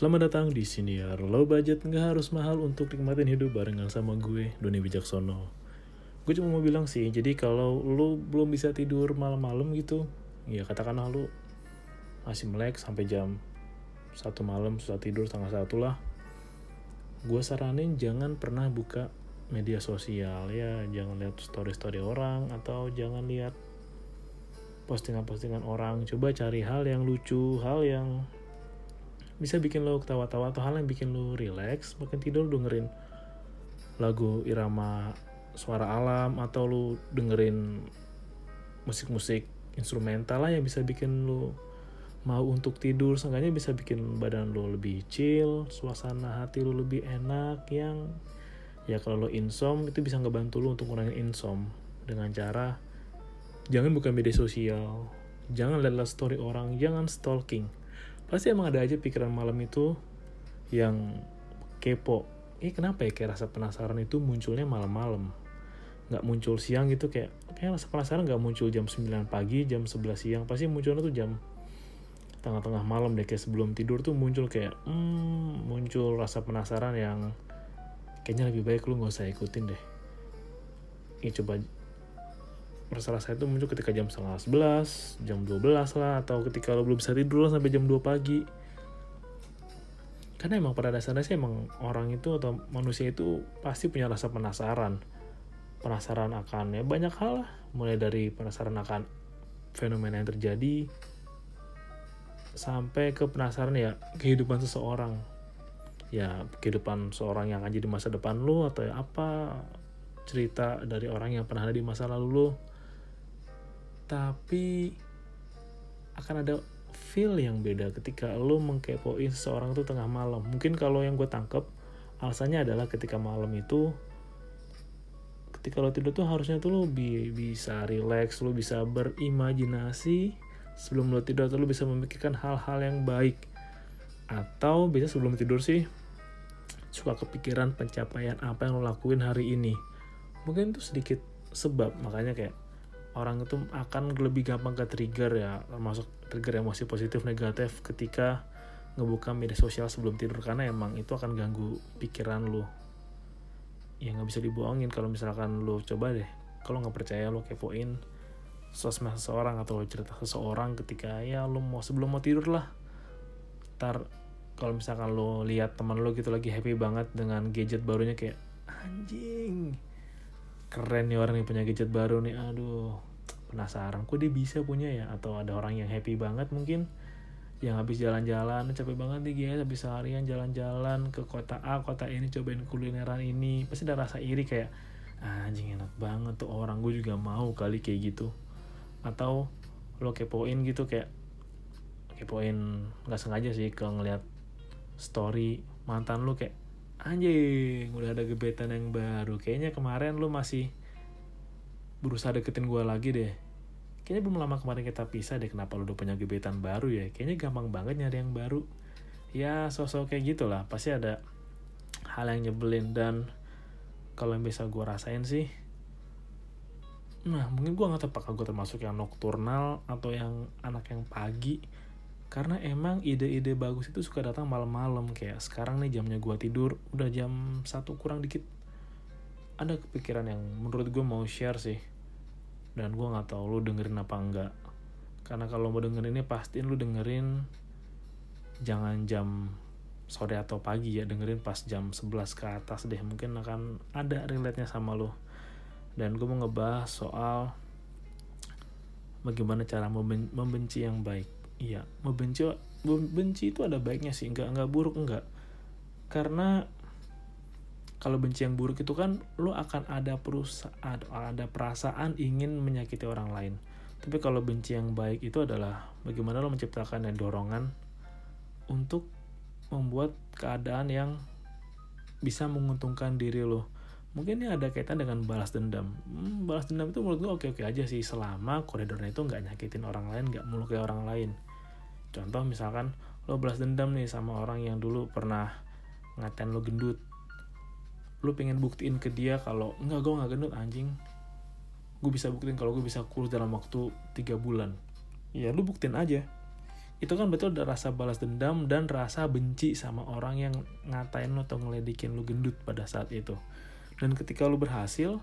Selamat datang di sini ya. Low budget nggak harus mahal untuk nikmatin hidup barengan sama gue, Doni Wijaksono. Gue cuma mau bilang sih, jadi kalau lu belum bisa tidur malam-malam gitu, ya katakanlah lu masih melek sampai jam satu malam susah tidur setengah satu lah. Gue saranin jangan pernah buka media sosial ya, jangan lihat story-story orang atau jangan lihat postingan-postingan orang. Coba cari hal yang lucu, hal yang bisa bikin lo ketawa-tawa atau hal yang bikin lo relax makin tidur dengerin lagu irama suara alam atau lo dengerin musik-musik instrumental lah yang bisa bikin lo mau untuk tidur. Seenggaknya bisa bikin badan lo lebih chill suasana hati lo lebih enak yang ya kalau lo insom itu bisa ngebantu lo untuk ngurangin insom dengan cara jangan buka media sosial jangan lihat story orang jangan stalking pasti emang ada aja pikiran malam itu yang kepo. Eh kenapa ya kayak rasa penasaran itu munculnya malam-malam? Nggak muncul siang gitu kayak kayak rasa penasaran nggak muncul jam 9 pagi jam 11 siang. Pasti munculnya tuh jam tengah-tengah malam deh kayak sebelum tidur tuh muncul kayak hmm, muncul rasa penasaran yang kayaknya lebih baik lu nggak usah ikutin deh. Ini coba masalah saya itu muncul ketika jam setengah sebelas, jam 12 lah, atau ketika lo belum bisa tidur lah sampai jam 2 pagi. Karena emang pada dasarnya sih emang orang itu atau manusia itu pasti punya rasa penasaran. Penasaran akan ya banyak hal lah, mulai dari penasaran akan fenomena yang terjadi, sampai ke penasaran ya kehidupan seseorang. Ya kehidupan seorang yang akan jadi masa depan lo atau ya apa cerita dari orang yang pernah ada di masa lalu lo tapi akan ada feel yang beda ketika lo mengkepoin seseorang tuh tengah malam. Mungkin kalau yang gue tangkep alasannya adalah ketika malam itu ketika lo tidur tuh harusnya tuh lo bi bisa relax, lo bisa berimajinasi sebelum lo tidur atau lo bisa memikirkan hal-hal yang baik. Atau bisa sebelum tidur sih suka kepikiran pencapaian apa yang lo lakuin hari ini. Mungkin itu sedikit sebab makanya kayak orang itu akan lebih gampang ke trigger ya termasuk trigger emosi positif negatif ketika ngebuka media sosial sebelum tidur. Karena emang itu akan ganggu pikiran lu. Ya nggak bisa dibohongin kalau misalkan lu coba deh. Kalau nggak percaya lu kepoin sosmed seseorang atau cerita seseorang ketika ya lu mau sebelum mau tidur lah. Ntar kalau misalkan lu lihat teman lu gitu lagi happy banget dengan gadget barunya kayak anjing keren nih orang yang punya gadget baru nih. Aduh penasaran kok dia bisa punya ya? Atau ada orang yang happy banget mungkin yang habis jalan-jalan capek banget nih guys habis seharian jalan-jalan ke kota A kota ini cobain kulineran ini. Pasti ada rasa iri kayak ah, anjing enak banget tuh orang gue juga mau kali kayak gitu. Atau lo kepoin gitu kayak kepoin nggak sengaja sih ke ngeliat story mantan lo kayak anjing udah ada gebetan yang baru. Kayaknya kemarin lu masih berusaha deketin gue lagi deh. Kayaknya belum lama kemarin kita pisah deh kenapa lu udah punya gebetan baru ya? Kayaknya gampang banget nyari yang baru. Ya sosok kayak gitulah pasti ada hal yang nyebelin dan kalau yang bisa gue rasain sih nah mungkin gue nggak tahu apakah gue termasuk yang nokturnal atau yang anak yang pagi. Karena emang ide-ide bagus itu suka datang malam-malam kayak sekarang nih jamnya gue tidur udah jam satu kurang dikit ada kepikiran yang menurut gue mau share sih. Dan gue nggak tahu lu dengerin apa enggak. Karena kalau mau dengerin ini pastiin lu dengerin jangan jam sore atau pagi ya. Dengerin pas jam 11 ke atas deh. Mungkin akan ada relate nya sama lo dan gue mau ngebahas soal bagaimana cara membenci yang baik. Iya membenci membenci itu ada baiknya sih. Nggak nggak buruk nggak. Karena kalau benci yang buruk itu kan lo akan ada perusahaan ada perasaan ingin menyakiti orang lain. Tapi kalau benci yang baik itu adalah bagaimana lo menciptakan dorongan untuk membuat keadaan yang bisa menguntungkan diri lo mungkin ini ada kaitan dengan balas dendam. Hmm, balas dendam itu menurut gue oke oke aja sih selama koridornya itu nggak nyakitin orang lain nggak melukai orang lain. Contoh misalkan lo balas dendam nih sama orang yang dulu pernah ngatain lo gendut lo pengen buktiin ke dia kalau enggak gue nggak gendut anjing. Gue bisa buktiin kalau gue bisa kurus dalam waktu tiga bulan. Ya lo buktiin aja. Itu kan betul ada rasa balas dendam dan rasa benci sama orang yang ngatain lo atau ngeledekin lo gendut pada saat itu. Dan ketika lo berhasil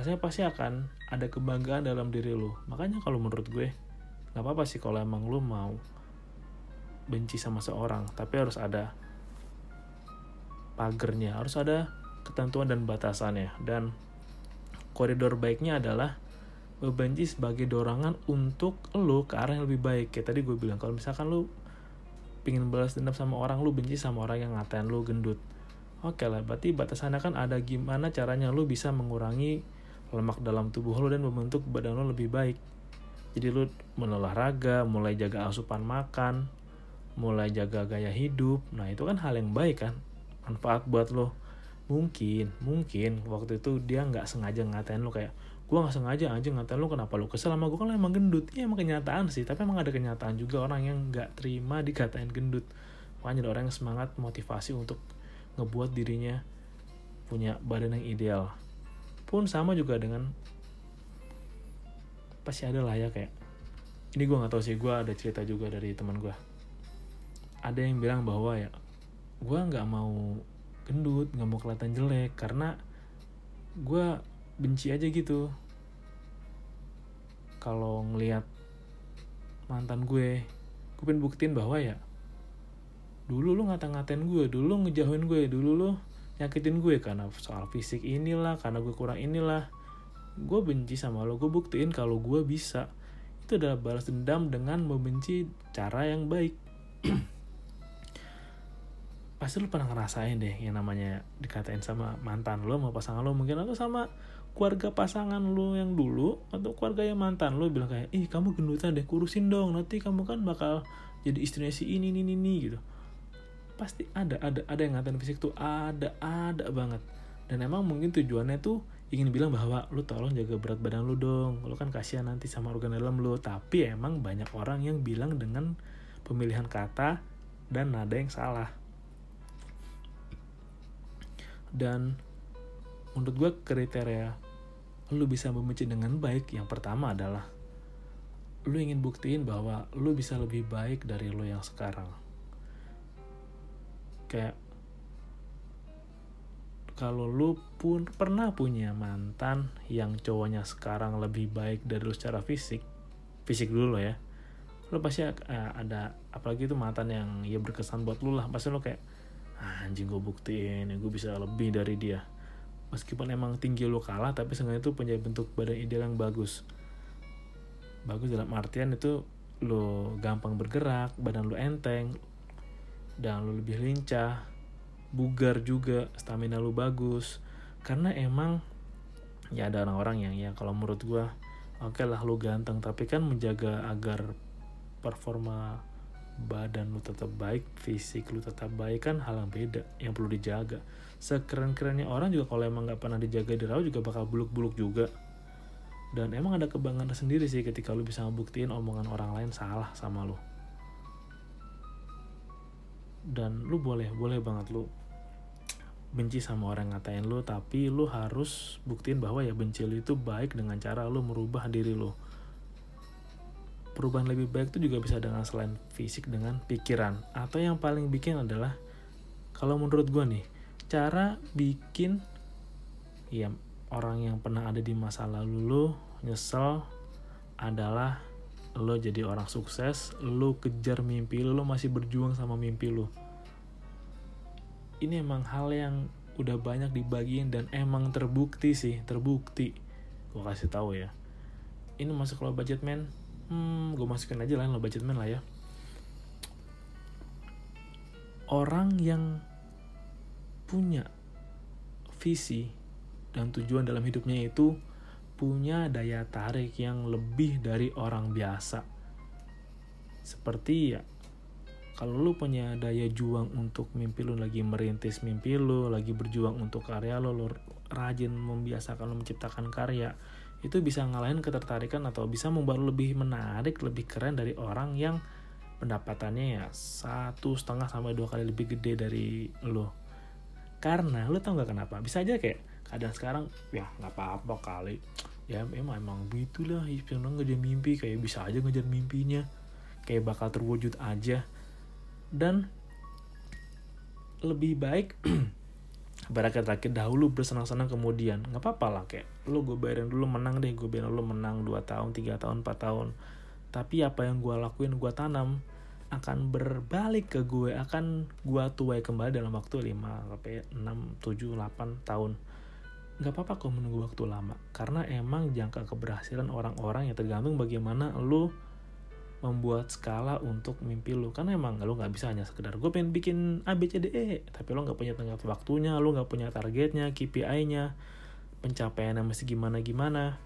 rasanya pasti akan ada kebanggaan dalam diri lo makanya kalau menurut gue nggak apa-apa sih kalau emang lo mau benci sama seorang tapi harus ada pagernya harus ada ketentuan dan batasannya. Dan koridor baiknya adalah benci sebagai dorongan untuk lo ke arah yang lebih baik. Kayak tadi gue bilang kalau misalkan lo pingin balas dendam sama orang lo benci sama orang yang ngatain lo gendut. Oke lah berarti batasannya kan ada gimana caranya lo bisa mengurangi lemak dalam tubuh lo dan membentuk badan lo lebih baik. Jadi lo olahraga mulai jaga asupan makan mulai jaga gaya hidup. Nah itu kan hal yang baik kan manfaat buat lo mungkin mungkin waktu itu dia nggak sengaja ngatain lo kayak gue nggak sengaja aja ngatain lu kenapa lu kesel? Sama gue kan emang gendut. Ya emang kenyataan sih tapi emang ada kenyataan juga orang yang nggak terima dikatain gendut. Makanya orang yang semangat motivasi untuk ngebuat dirinya punya badan yang ideal. Pun sama juga dengan pasti ada lah ya kayak ini gue nggak tahu sih gue ada cerita juga dari teman gue ada yang bilang bahwa ya gue nggak mau gendut nggak mau kelihatan jelek karena gue benci aja gitu. Kalau ngelihat mantan gue gue pengen buktiin bahwa ya dulu lu ngata-ngatain gue dulu lu ngejauhin gue dulu lu nyakitin gue karena soal fisik inilah karena gue kurang inilah. Gue benci sama lo gue buktiin kalau gue bisa. Itu adalah balas dendam dengan membenci cara yang baik pasti lu pernah ngerasain deh yang namanya dikatain sama mantan lo sama pasangan lo mungkin atau sama keluarga pasangan lo yang dulu atau keluarga yang mantan lo bilang kayak ih kamu gendutan deh kurusin dong. Nanti kamu kan bakal jadi istrinya si ini ini ini gitu. Pasti ada ada ada yang ngatain fisik tuh ada ada banget. Dan emang mungkin tujuannya tuh ingin bilang bahwa lu tolong jaga berat badan lu dong. Lu kan kasihan nanti sama organ dalam lu. Tapi emang banyak orang yang bilang dengan pemilihan kata dan nada yang salah dan menurut gue kriteria lu bisa membenci dengan baik yang pertama adalah lu ingin buktiin bahwa lu bisa lebih baik dari lu yang sekarang. Kayak kalau lu pun pernah punya mantan yang cowoknya sekarang lebih baik dari lu secara fisik fisik dulu ya lu pasti uh, ada apalagi itu mantan yang ya berkesan buat lu lah pasti lu kayak anjing gue buktiin ya gue bisa lebih dari dia. Meskipun emang tinggi lo kalah tapi seenggaknya itu punya bentuk badan ideal yang bagus. Bagus dalam artian itu lo gampang bergerak badan lo enteng dan lo lebih lincah bugar juga stamina lo bagus. Karena emang ya ada orang-orang yang ya kalau menurut gue oke okay lah lo ganteng tapi kan menjaga agar performa badan lu tetap baik, fisik lu tetap baik kan hal yang beda yang perlu dijaga. Sekeren-kerennya orang juga kalau emang nggak pernah dijaga di dirawat juga bakal buluk-buluk juga. Dan emang ada kebanggaan sendiri sih ketika lu bisa ngebuktiin omongan orang lain salah sama lu. Dan lu boleh, boleh banget lu benci sama orang ngatain lu, tapi lu harus buktiin bahwa ya benci lu itu baik dengan cara lu merubah diri lu perubahan lebih baik itu juga bisa dengan selain fisik dengan pikiran. Atau yang paling bikin adalah kalau menurut gue nih cara bikin ya orang yang pernah ada di masa lalu lo nyesel adalah lo jadi orang sukses lo kejar mimpi lo lo masih berjuang sama mimpi lo ini emang hal yang udah banyak dibagiin dan emang terbukti sih terbukti. Gue kasih tahu ya. Ini masuk low budget man hmm, gue masukin aja lah lo budgetman lah ya. Orang yang punya visi dan tujuan dalam hidupnya itu punya daya tarik yang lebih dari orang biasa. Seperti ya kalau lu punya daya juang untuk mimpi lu lagi merintis mimpi lu lagi berjuang untuk karya lu, lu rajin membiasakan lu menciptakan karya itu bisa ngalahin ketertarikan atau bisa membuat lebih menarik, lebih keren dari orang yang pendapatannya ya satu setengah sampai dua kali lebih gede dari lo. Karena lo tau nggak kenapa? Bisa aja kayak kadang sekarang ya nggak apa-apa kali. Ya emang emang begitulah, orang ngejar mimpi kayak bisa aja ngejar mimpinya. kayak bakal terwujud aja dan lebih baik berakit-rakit dahulu bersenang-senang kemudian. Nggak apa-apa lah kayak lu gue bayarin dulu menang deh gue bayarin dulu menang 2 tahun 3 tahun 4 tahun. Tapi apa yang gue lakuin gue tanam akan berbalik ke gue akan gue tuai kembali dalam waktu 5 sampai 6 7 8 tahun. Nggak apa-apa kok menunggu waktu lama karena emang jangka keberhasilan orang-orang yang tergantung bagaimana lu membuat skala untuk mimpi lu. Karena emang lu nggak bisa hanya sekedar gue pengen bikin A B C D E. Tapi lu nggak punya tenggat waktunya lu nggak punya targetnya KPI-nya pencapaiannya masih gimana gimana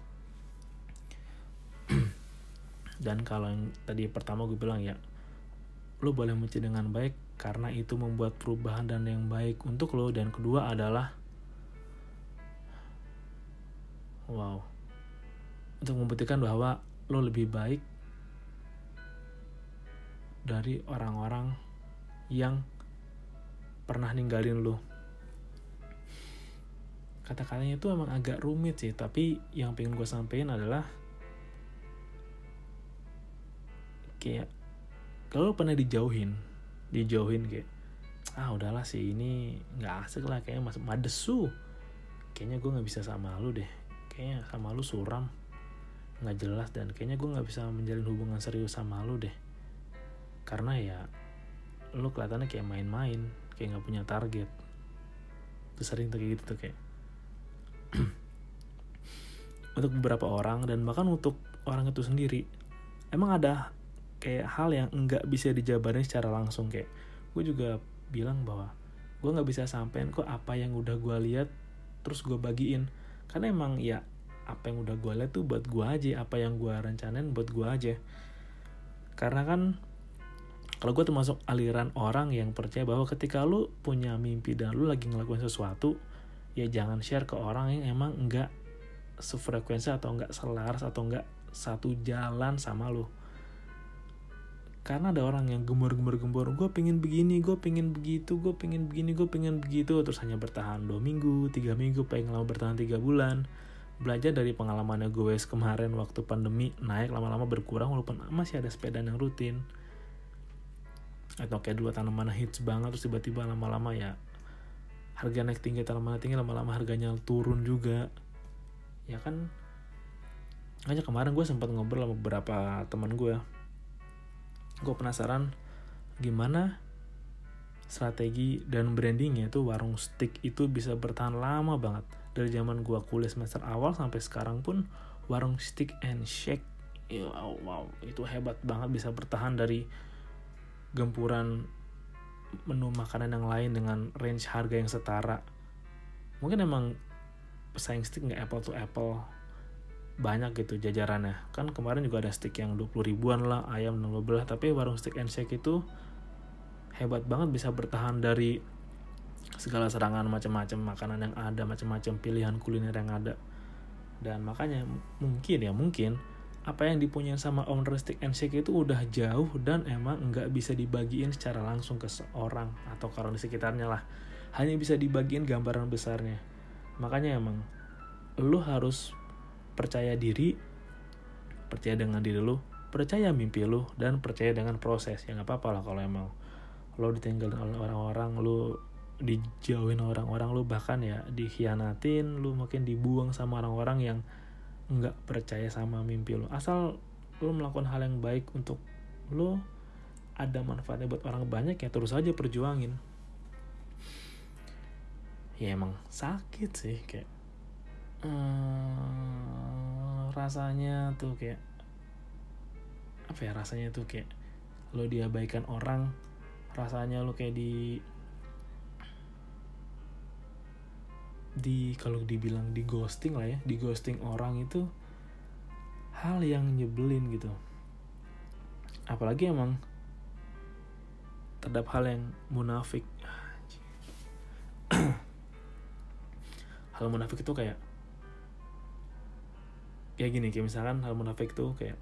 dan kalau yang tadi pertama gue bilang ya lo boleh menci dengan baik karena itu membuat perubahan dan yang baik untuk lo dan kedua adalah wow untuk membuktikan bahwa lo lebih baik dari orang-orang yang pernah ninggalin lo kata-katanya itu emang agak rumit sih tapi yang pengen gue sampein adalah kayak kalau pernah dijauhin dijauhin kayak ah udahlah sih ini nggak asik lah kayaknya masuk madesu. Kayaknya gue nggak bisa sama lu deh. Kayaknya sama lu suram nggak jelas dan kayaknya gue nggak bisa menjalin hubungan serius sama lu deh karena ya lu kelihatannya kayak main-main kayak nggak punya target. Tuh sering tuh kayak gitu tuh kayak untuk beberapa orang dan bahkan untuk orang itu sendiri emang ada kayak hal yang enggak bisa dijabarin secara langsung. Kayak gue juga bilang bahwa gue nggak bisa sampein kok apa yang udah gue lihat terus gue bagiin. Karena emang ya apa yang udah gue lihat tuh buat gue aja apa yang gue rencanain buat gue aja. Karena kan kalau gue termasuk aliran orang yang percaya bahwa ketika lu punya mimpi dan lu lagi ngelakuin sesuatu ya jangan share ke orang yang emang enggak sefrekuensi atau enggak selaras atau enggak satu jalan sama lu. Karena ada orang yang gembor-gembor-gembor gue pengen begini gue pengen begitu gue pengen begini gue pengen begitu terus hanya bertahan dua minggu tiga minggu pengen lama bertahan tiga bulan. Belajar dari pengalamannya gue kemarin waktu pandemi naik lama-lama berkurang walaupun masih ada sepeda yang rutin atau kayak dua tanaman hits banget terus tiba-tiba lama-lama ya harga naik tinggi tanaman tinggi lama-lama harganya turun juga. Ya kan? Aja kemarin gue sempat ngobrol sama beberapa teman gue gue penasaran gimana strategi dan brandingnya itu warung stick itu bisa bertahan lama banget. Dari zaman gue kuliah semester awal sampai sekarang pun warung stick and shake ya, wow itu hebat banget bisa bertahan dari gempuran menu makanan yang lain dengan range harga yang setara. Mungkin emang pesaing stick nggak apple to apple banyak gitu jajarannya. Kan kemarin juga ada stick yang 20 ribuan lah ayam dan belah tapi warung stick and shake itu hebat banget bisa bertahan dari segala serangan macam-macam makanan yang ada macam-macam pilihan kuliner yang ada. Dan makanya mungkin ya mungkin apa yang dipunyai sama owner stick and shake itu udah jauh dan emang nggak bisa dibagiin secara langsung ke seorang atau ke orang di sekitarnya lah. Hanya bisa dibagiin gambaran besarnya. Makanya emang lu harus percaya diri percaya dengan diri lu percaya mimpi lu dan percaya dengan proses. Ya nggak apa-apa lah kalau emang lo ditinggalin oleh orang-orang lu dijauhin orang-orang lu bahkan ya dikhianatin lu makin dibuang sama orang-orang yang nggak percaya sama mimpi lu asal lu melakukan hal yang baik untuk lu ada manfaatnya buat orang banyak ya terus aja perjuangin. Ya emang sakit sih kayak hmm, rasanya tuh kayak apa ya rasanya tuh kayak lo diabaikan orang rasanya lo kayak di di kalau dibilang di ghosting lah ya di ghosting orang itu hal yang nyebelin gitu. Apalagi emang terhadap hal yang munafik. Hal munafik itu kayak kayak gini kayak misalkan hal munafik tuh kayak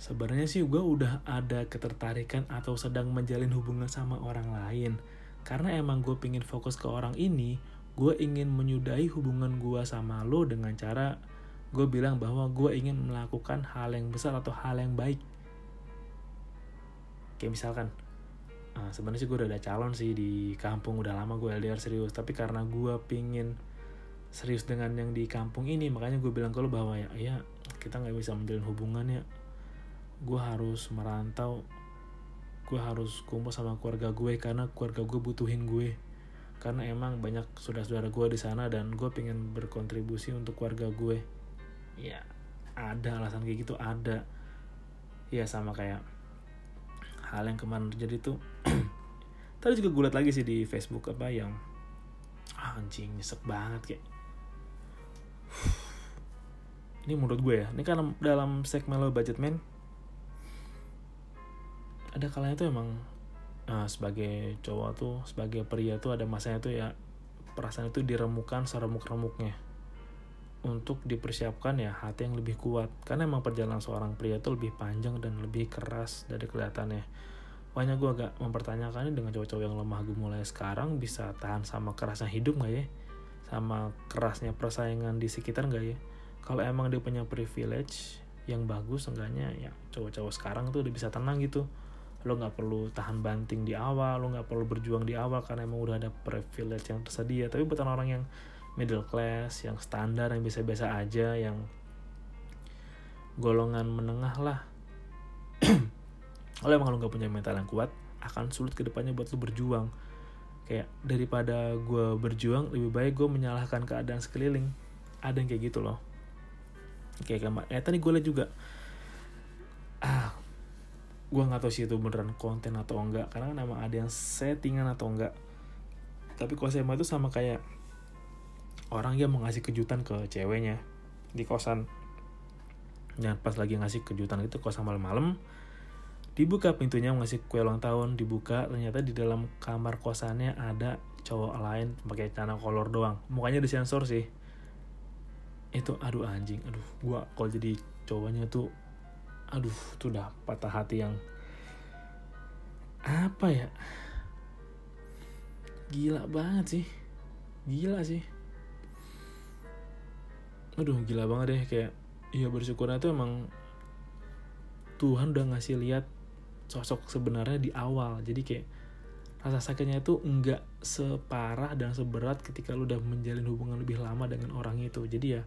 sebenarnya sih gue udah ada ketertarikan atau sedang menjalin hubungan sama orang lain. Karena emang gue pingin fokus ke orang ini gue ingin menyudahi hubungan gue sama lo dengan cara gue bilang bahwa gue ingin melakukan hal yang besar atau hal yang baik. Kayak misalkan uh, sebenarnya sih gue udah ada calon sih di kampung udah lama gue LDR serius tapi karena gue pingin serius dengan yang di kampung ini makanya gue bilang ke lo bahwa ya ya kita nggak bisa menjalin hubungan ya. Gue harus merantau gue harus kumpul sama keluarga gue karena keluarga gue butuhin gue karena emang banyak saudara-saudara gue di sana dan gue pengen berkontribusi untuk keluarga gue. Ya ada alasan kayak gitu ada. Ya sama kayak hal yang kemarin terjadi tuh. Tadi juga gue lagi sih di Facebook apa yang ah, anjing nyesek banget kayak. Ini menurut gue ya ini kan dalam segmen lo budget man ada kalanya tuh emang uh, sebagai cowok tuh sebagai pria tuh ada masanya tuh ya perasaan itu diremukan seremuk-remuknya untuk dipersiapkan ya hati yang lebih kuat. Karena emang perjalanan seorang pria itu lebih panjang dan lebih keras dari kelihatannya. Banyak gue agak mempertanyakan ini dengan cowok-cowok yang lemah gue mulai sekarang bisa tahan sama kerasnya hidup gak ya? Sama kerasnya persaingan di sekitar gak ya? Kalau emang dia punya privilege yang bagus enggaknya ya cowok-cowok sekarang tuh udah bisa tenang gitu lo nggak perlu tahan banting di awal lo nggak perlu berjuang di awal karena emang udah ada privilege yang tersedia. Tapi buat orang yang middle class yang standar yang biasa-biasa aja yang golongan menengah lah. Kalau emang lo nggak punya mental yang kuat akan sulit ke depannya buat lo berjuang. Kayak daripada gue berjuang lebih baik gue menyalahkan keadaan sekeliling. Ada yang kayak gitu loh. Kayak kayak eh tadi gue liat juga. Ah gue nggak tahu sih itu beneran konten atau enggak karena kan emang ada yang settingan atau enggak. Tapi saya itu sama kayak orang yang mau ngasih kejutan ke ceweknya di kosan. Dan pas lagi ngasih kejutan itu kosan malam-malam dibuka pintunya ngasih kue ulang tahun dibuka ternyata di dalam kamar kosannya ada cowok lain pakai celana kolor doang. Mukanya disensor sih. Itu aduh anjing aduh gua kalau jadi cowoknya tuh aduh itu udah patah hati yang apa ya? Gila banget sih. Gila sih. Aduh gila banget deh. Kayak iya bersyukurnya tuh emang Tuhan udah ngasih lihat sosok sebenarnya di awal. Jadi kayak rasa sakitnya itu enggak separah dan seberat ketika lu udah menjalin hubungan lebih lama dengan orang itu. Jadi ya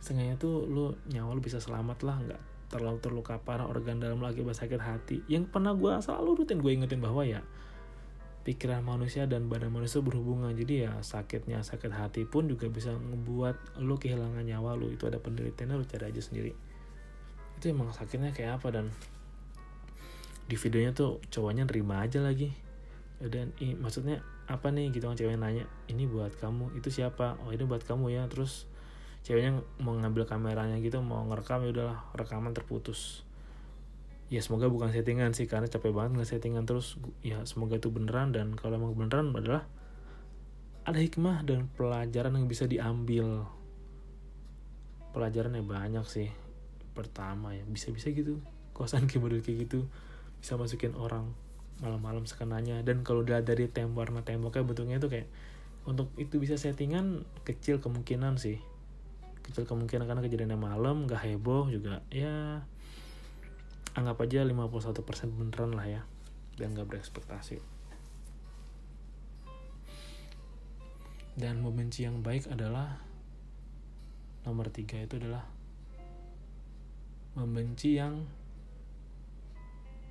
setengahnya tuh lu nyawa lu bisa selamat lah nggak terlalu terluka parah organ dalam lagi sakit hati. Yang pernah gue selalu rutin gue ingetin bahwa ya pikiran manusia dan badan manusia berhubungan. Jadi ya sakitnya sakit hati pun juga bisa ngebuat lo kehilangan nyawa lo itu ada penelitiannya lo cari aja sendiri. Itu emang sakitnya kayak apa dan di videonya tuh cowoknya nerima aja lagi. Dan i, maksudnya apa nih? Gitu kan ceweknya nanya ini buat kamu itu siapa? Oh ini buat kamu ya. Terus ceweknya mau ngambil kameranya gitu mau ngerekam ya udahlah rekaman terputus. Ya semoga bukan settingan sih karena capek banget nggak settingan terus. Ya semoga itu beneran dan kalau emang beneran adalah ada hikmah dan pelajaran yang bisa diambil. Pelajarannya banyak sih. Pertama ya bisa-bisa gitu. Kosan kayak kayak gitu bisa masukin orang malam-malam sekenanya. Dan kalau udah dari tem warna temboknya bentuknya itu kayak untuk itu bisa settingan kecil kemungkinan sih kecil kemungkinan karena kejadiannya malam gak heboh juga ya anggap aja 51% beneran lah ya dan gak berekspektasi. Dan membenci yang baik adalah nomor tiga itu adalah membenci yang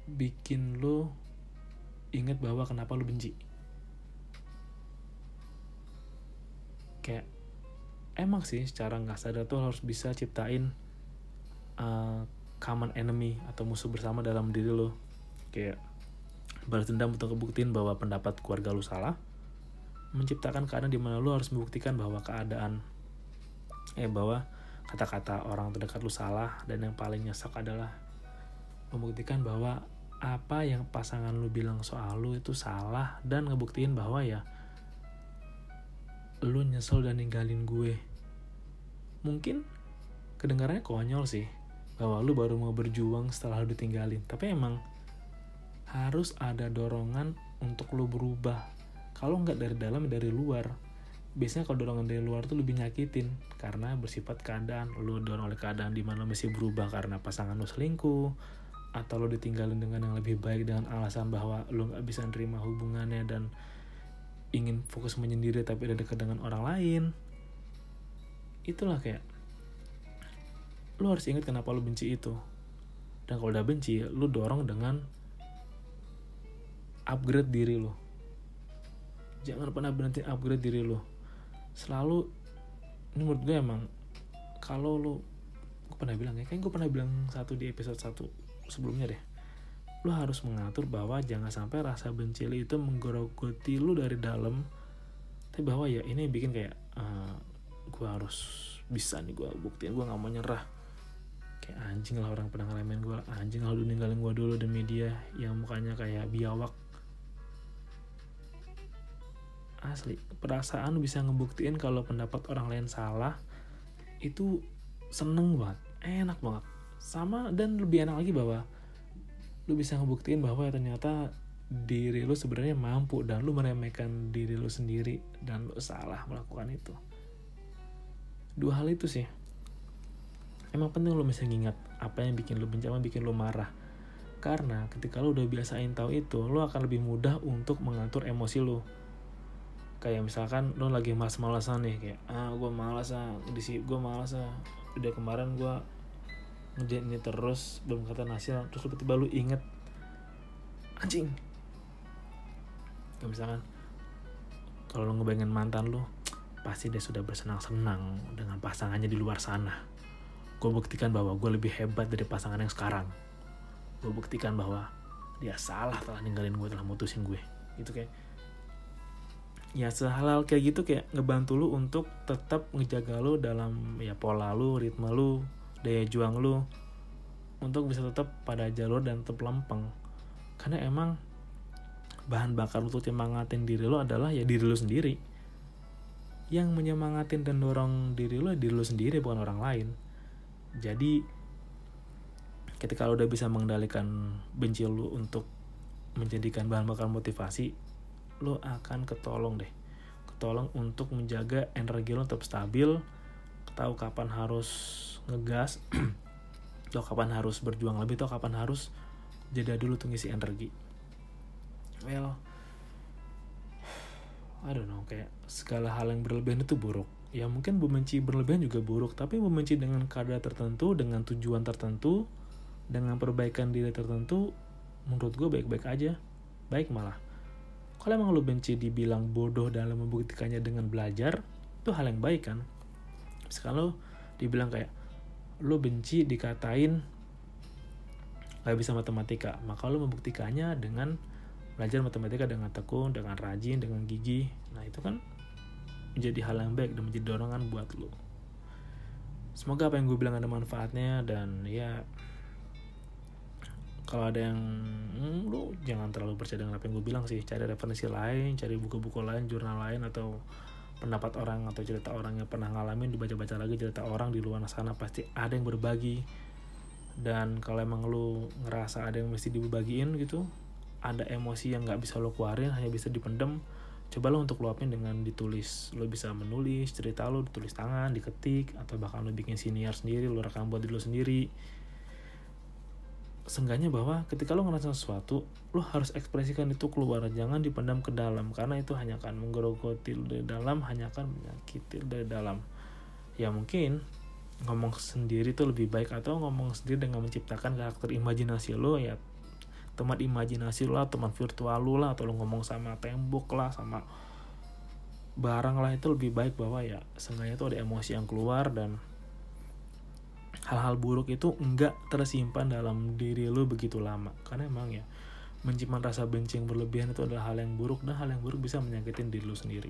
bikin lo inget bahwa kenapa lo benci. Kayak emang sih secara nggak sadar tuh harus bisa ciptain uh, common enemy atau musuh bersama dalam diri lo. Kayak balas dendam untuk ngebuktiin bahwa pendapat keluarga lo salah menciptakan keadaan di mana lo harus membuktikan bahwa keadaan eh bahwa kata-kata orang terdekat lo salah dan yang paling nyesek adalah membuktikan bahwa apa yang pasangan lu bilang soal lu itu salah dan ngebuktiin bahwa ya lu nyesel dan ninggalin gue. Mungkin kedengarannya konyol sih bahwa lu baru mau berjuang setelah lu ditinggalin. Tapi emang harus ada dorongan untuk lu berubah. Kalau nggak dari dalam dari luar. Biasanya kalau dorongan dari luar tuh lebih nyakitin karena bersifat keadaan. Lu dorong oleh keadaan di mana masih berubah karena pasangan lu selingkuh atau lo ditinggalin dengan yang lebih baik dengan alasan bahwa lo nggak bisa nerima hubungannya dan ingin fokus menyendiri tapi udah dekat dengan orang lain. Itulah kayak lo harus ingat kenapa lo benci itu. Dan kalau udah benci lo dorong dengan upgrade diri lo jangan pernah berhenti upgrade diri lo selalu ini menurut gue emang kalau lo gue pernah bilang ya kayak gue pernah bilang satu di episode satu sebelumnya deh lu harus mengatur bahwa jangan sampai rasa benci lu itu menggerogoti lu dari dalam. Tapi bahwa ya ini bikin kayak uh, eh, gue harus bisa nih gue buktiin gue nggak mau nyerah. Kayak anjing lah orang pernah ngalamin gue anjing lah lu ninggalin gue dulu demi dia yang mukanya kayak biawak. Asli perasaan bisa ngebuktiin kalau pendapat orang lain salah itu seneng banget enak banget. Sama dan lebih enak lagi bahwa lu bisa ngebuktiin bahwa ternyata diri lu sebenarnya mampu dan lu meremehkan diri lu sendiri dan lu salah melakukan itu. Dua hal itu sih. Emang penting lu bisa ngingat apa yang bikin lu yang bikin lu marah. Karena ketika lu udah biasain tahu itu lu akan lebih mudah untuk mengatur emosi lu. Kayak misalkan lu lagi malas-malasan nih kayak ah gue malas ah di gue malas ah. Udah kemarin gue ngerjain ini terus belum kata hasil. Terus tiba-tiba lu inget anjing. Kayak misalkan kalau lu ngebayangin mantan lu pasti dia sudah bersenang-senang dengan pasangannya di luar sana. Gue buktikan bahwa gue lebih hebat dari pasangan yang sekarang. Gue buktikan bahwa dia salah telah ninggalin gue telah mutusin gue. Itu kayak. Ya sehal kayak gitu kayak ngebantu lu untuk tetap ngejaga lu dalam ya pola lu ritme lu daya juang lu untuk bisa tetap pada jalur dan tetap lempeng. Karena emang bahan bakar untuk nyemangatin diri lo adalah ya diri lo sendiri. Yang menyemangatin dan dorong diri lo diri lo sendiri bukan orang lain. Jadi ketika lo udah bisa mengendalikan benci lo untuk menjadikan bahan bakar motivasi lo akan ketolong deh. Ketolong untuk menjaga energi lo tetap stabil tahu kapan harus ngegas atau kapan harus berjuang lebih atau kapan harus jeda dulu tuh ngisi energi. Well I don't know kayak segala hal yang berlebihan itu buruk. Ya mungkin membenci berlebihan juga buruk tapi membenci dengan kadar tertentu dengan tujuan tertentu dengan perbaikan diri tertentu menurut gue baik-baik aja. Baik malah. Kalau emang lo benci dibilang bodoh dalam membuktikannya dengan belajar itu hal yang baik kan sekarang lo dibilang kayak lo benci dikatain gak bisa matematika. Maka lo membuktikannya dengan belajar matematika dengan tekun dengan rajin dengan gigi nah itu kan menjadi hal yang baik dan menjadi dorongan buat lo semoga apa yang gue bilang ada manfaatnya dan ya kalau ada yang hmm, lu jangan terlalu percaya dengan apa yang gue bilang sih. Cari referensi lain cari buku-buku lain jurnal lain atau pendapat orang atau cerita orang yang pernah ngalamin dibaca-baca lagi cerita orang di luar sana pasti ada yang berbagi. Dan kalau emang lu ngerasa ada yang mesti dibagiin gitu ada emosi yang nggak bisa lo keluarin hanya bisa dipendem coba lo untuk luapin dengan ditulis. Lo bisa menulis cerita lo ditulis tangan diketik atau bahkan lo bikin siniar sendiri lo rekam buat diri lo sendiri seenggaknya bahwa ketika lo ngerasa sesuatu lo harus ekspresikan itu keluar. Jangan dipendam ke dalam karena itu hanya akan menggerogoti dari dalam hanya akan menyakiti dari dalam. Ya mungkin ngomong sendiri itu lebih baik atau ngomong sendiri dengan menciptakan karakter imajinasi lo ya teman imajinasi lo lah teman virtual lo lah atau lo ngomong sama tembok lah sama barang lah itu lebih baik bahwa ya seenggaknya itu ada emosi yang keluar dan hal-hal buruk itu enggak tersimpan dalam diri lu begitu lama. Karena emang ya menyimpan rasa benci yang berlebihan itu adalah hal yang buruk dan hal yang buruk bisa menyakitin diri lu sendiri.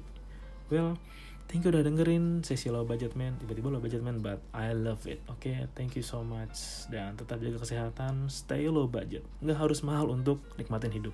Well thank you udah dengerin sesi low budget man. Tiba-tiba low budget man but I love it oke okay? thank you so much. Dan tetap jaga kesehatan stay low budget. Nggak harus mahal untuk nikmatin hidup